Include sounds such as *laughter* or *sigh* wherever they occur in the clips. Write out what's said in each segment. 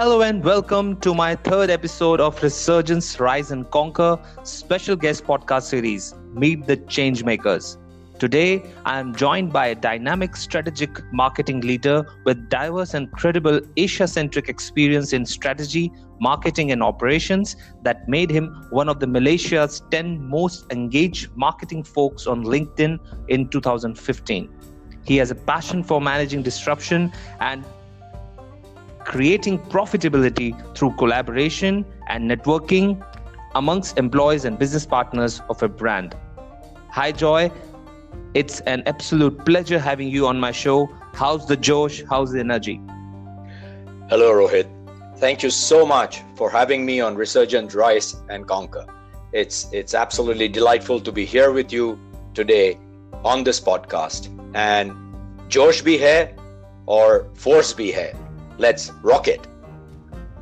Hello and welcome to my third episode of Resurgence Rise and Conquer special guest podcast series, Meet the Changemakers. Today, I am joined by a dynamic strategic marketing leader with diverse and credible Asia centric experience in strategy, marketing, and operations that made him one of the Malaysia's 10 most engaged marketing folks on LinkedIn in 2015. He has a passion for managing disruption and creating profitability through collaboration and networking amongst employees and business partners of a brand. Hi, Joy. It's an absolute pleasure having you on my show. How's the Josh? How's the energy? Hello, Rohit. Thank you so much for having me on Resurgent Rise and Conquer. It's it's absolutely delightful to be here with you today on this podcast. And Josh be here or force be here. Let's rock it.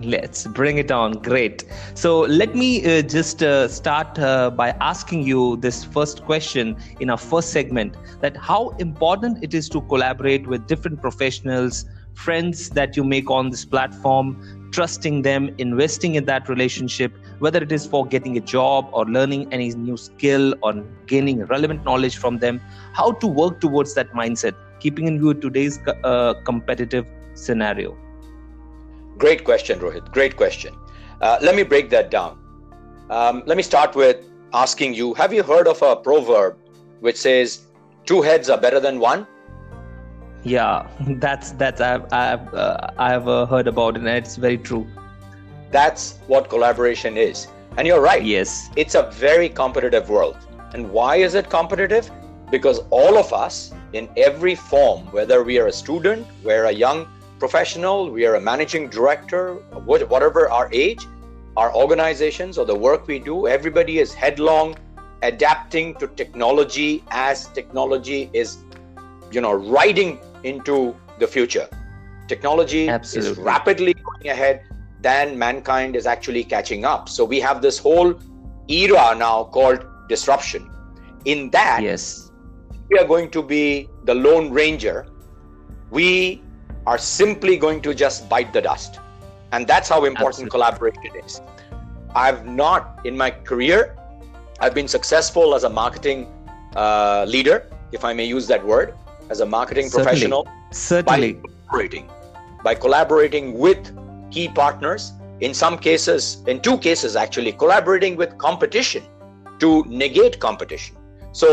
Let's bring it on. Great. So let me uh, just uh, start uh, by asking you this first question in our first segment that how important it is to collaborate with different professionals, friends that you make on this platform, trusting them, investing in that relationship, whether it is for getting a job or learning any new skill or gaining relevant knowledge from them, how to work towards that mindset, keeping in view today's uh, competitive scenario. Great question, Rohit. Great question. Uh, let me break that down. Um, let me start with asking you Have you heard of a proverb which says, two heads are better than one? Yeah, *laughs* that's that's I've I've uh, I've uh, heard about it, and it's very true. That's what collaboration is, and you're right. Yes, it's a very competitive world. And why is it competitive? Because all of us, in every form, whether we are a student, we're a young professional, we are a managing director, whatever our age, our organizations or the work we do, everybody is headlong adapting to technology as technology is, you know, riding into the future. Technology Absolutely. is rapidly going ahead than mankind is actually catching up. So we have this whole era now called disruption. In that, yes, we are going to be the lone ranger. We are simply going to just bite the dust. And that's how important Absolutely. collaboration is. I've not, in my career, I've been successful as a marketing uh, leader, if I may use that word, as a marketing Certainly. professional. Certainly. By collaborating, by collaborating with key partners, in some cases, in two cases actually, collaborating with competition to negate competition. So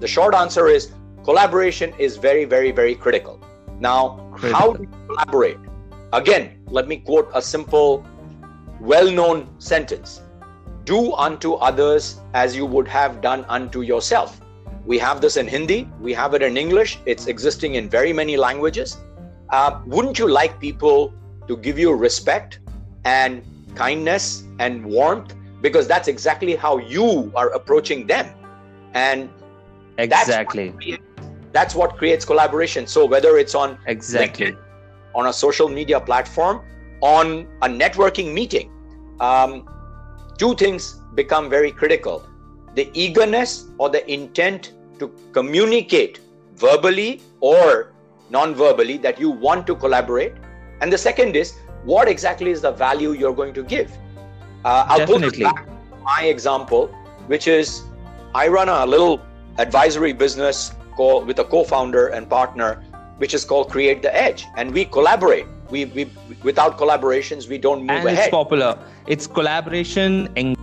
the short answer is collaboration is very, very, very critical. Now, how do you collaborate? Again, let me quote a simple, well known sentence Do unto others as you would have done unto yourself. We have this in Hindi, we have it in English, it's existing in very many languages. Uh, wouldn't you like people to give you respect and kindness and warmth? Because that's exactly how you are approaching them. And exactly that's what creates collaboration. So whether it's on exactly. LinkedIn, on a social media platform on a networking meeting um, two things become very critical. The eagerness or the intent to communicate verbally or non-verbally that you want to collaborate. And the second is what exactly is the value you're going to give? Uh, i'll Definitely. put my example which is i run a little advisory business called with a co-founder and partner which is called create the edge. And we collaborate. We, we without collaborations we don't move and ahead. it's popular. It's collaboration and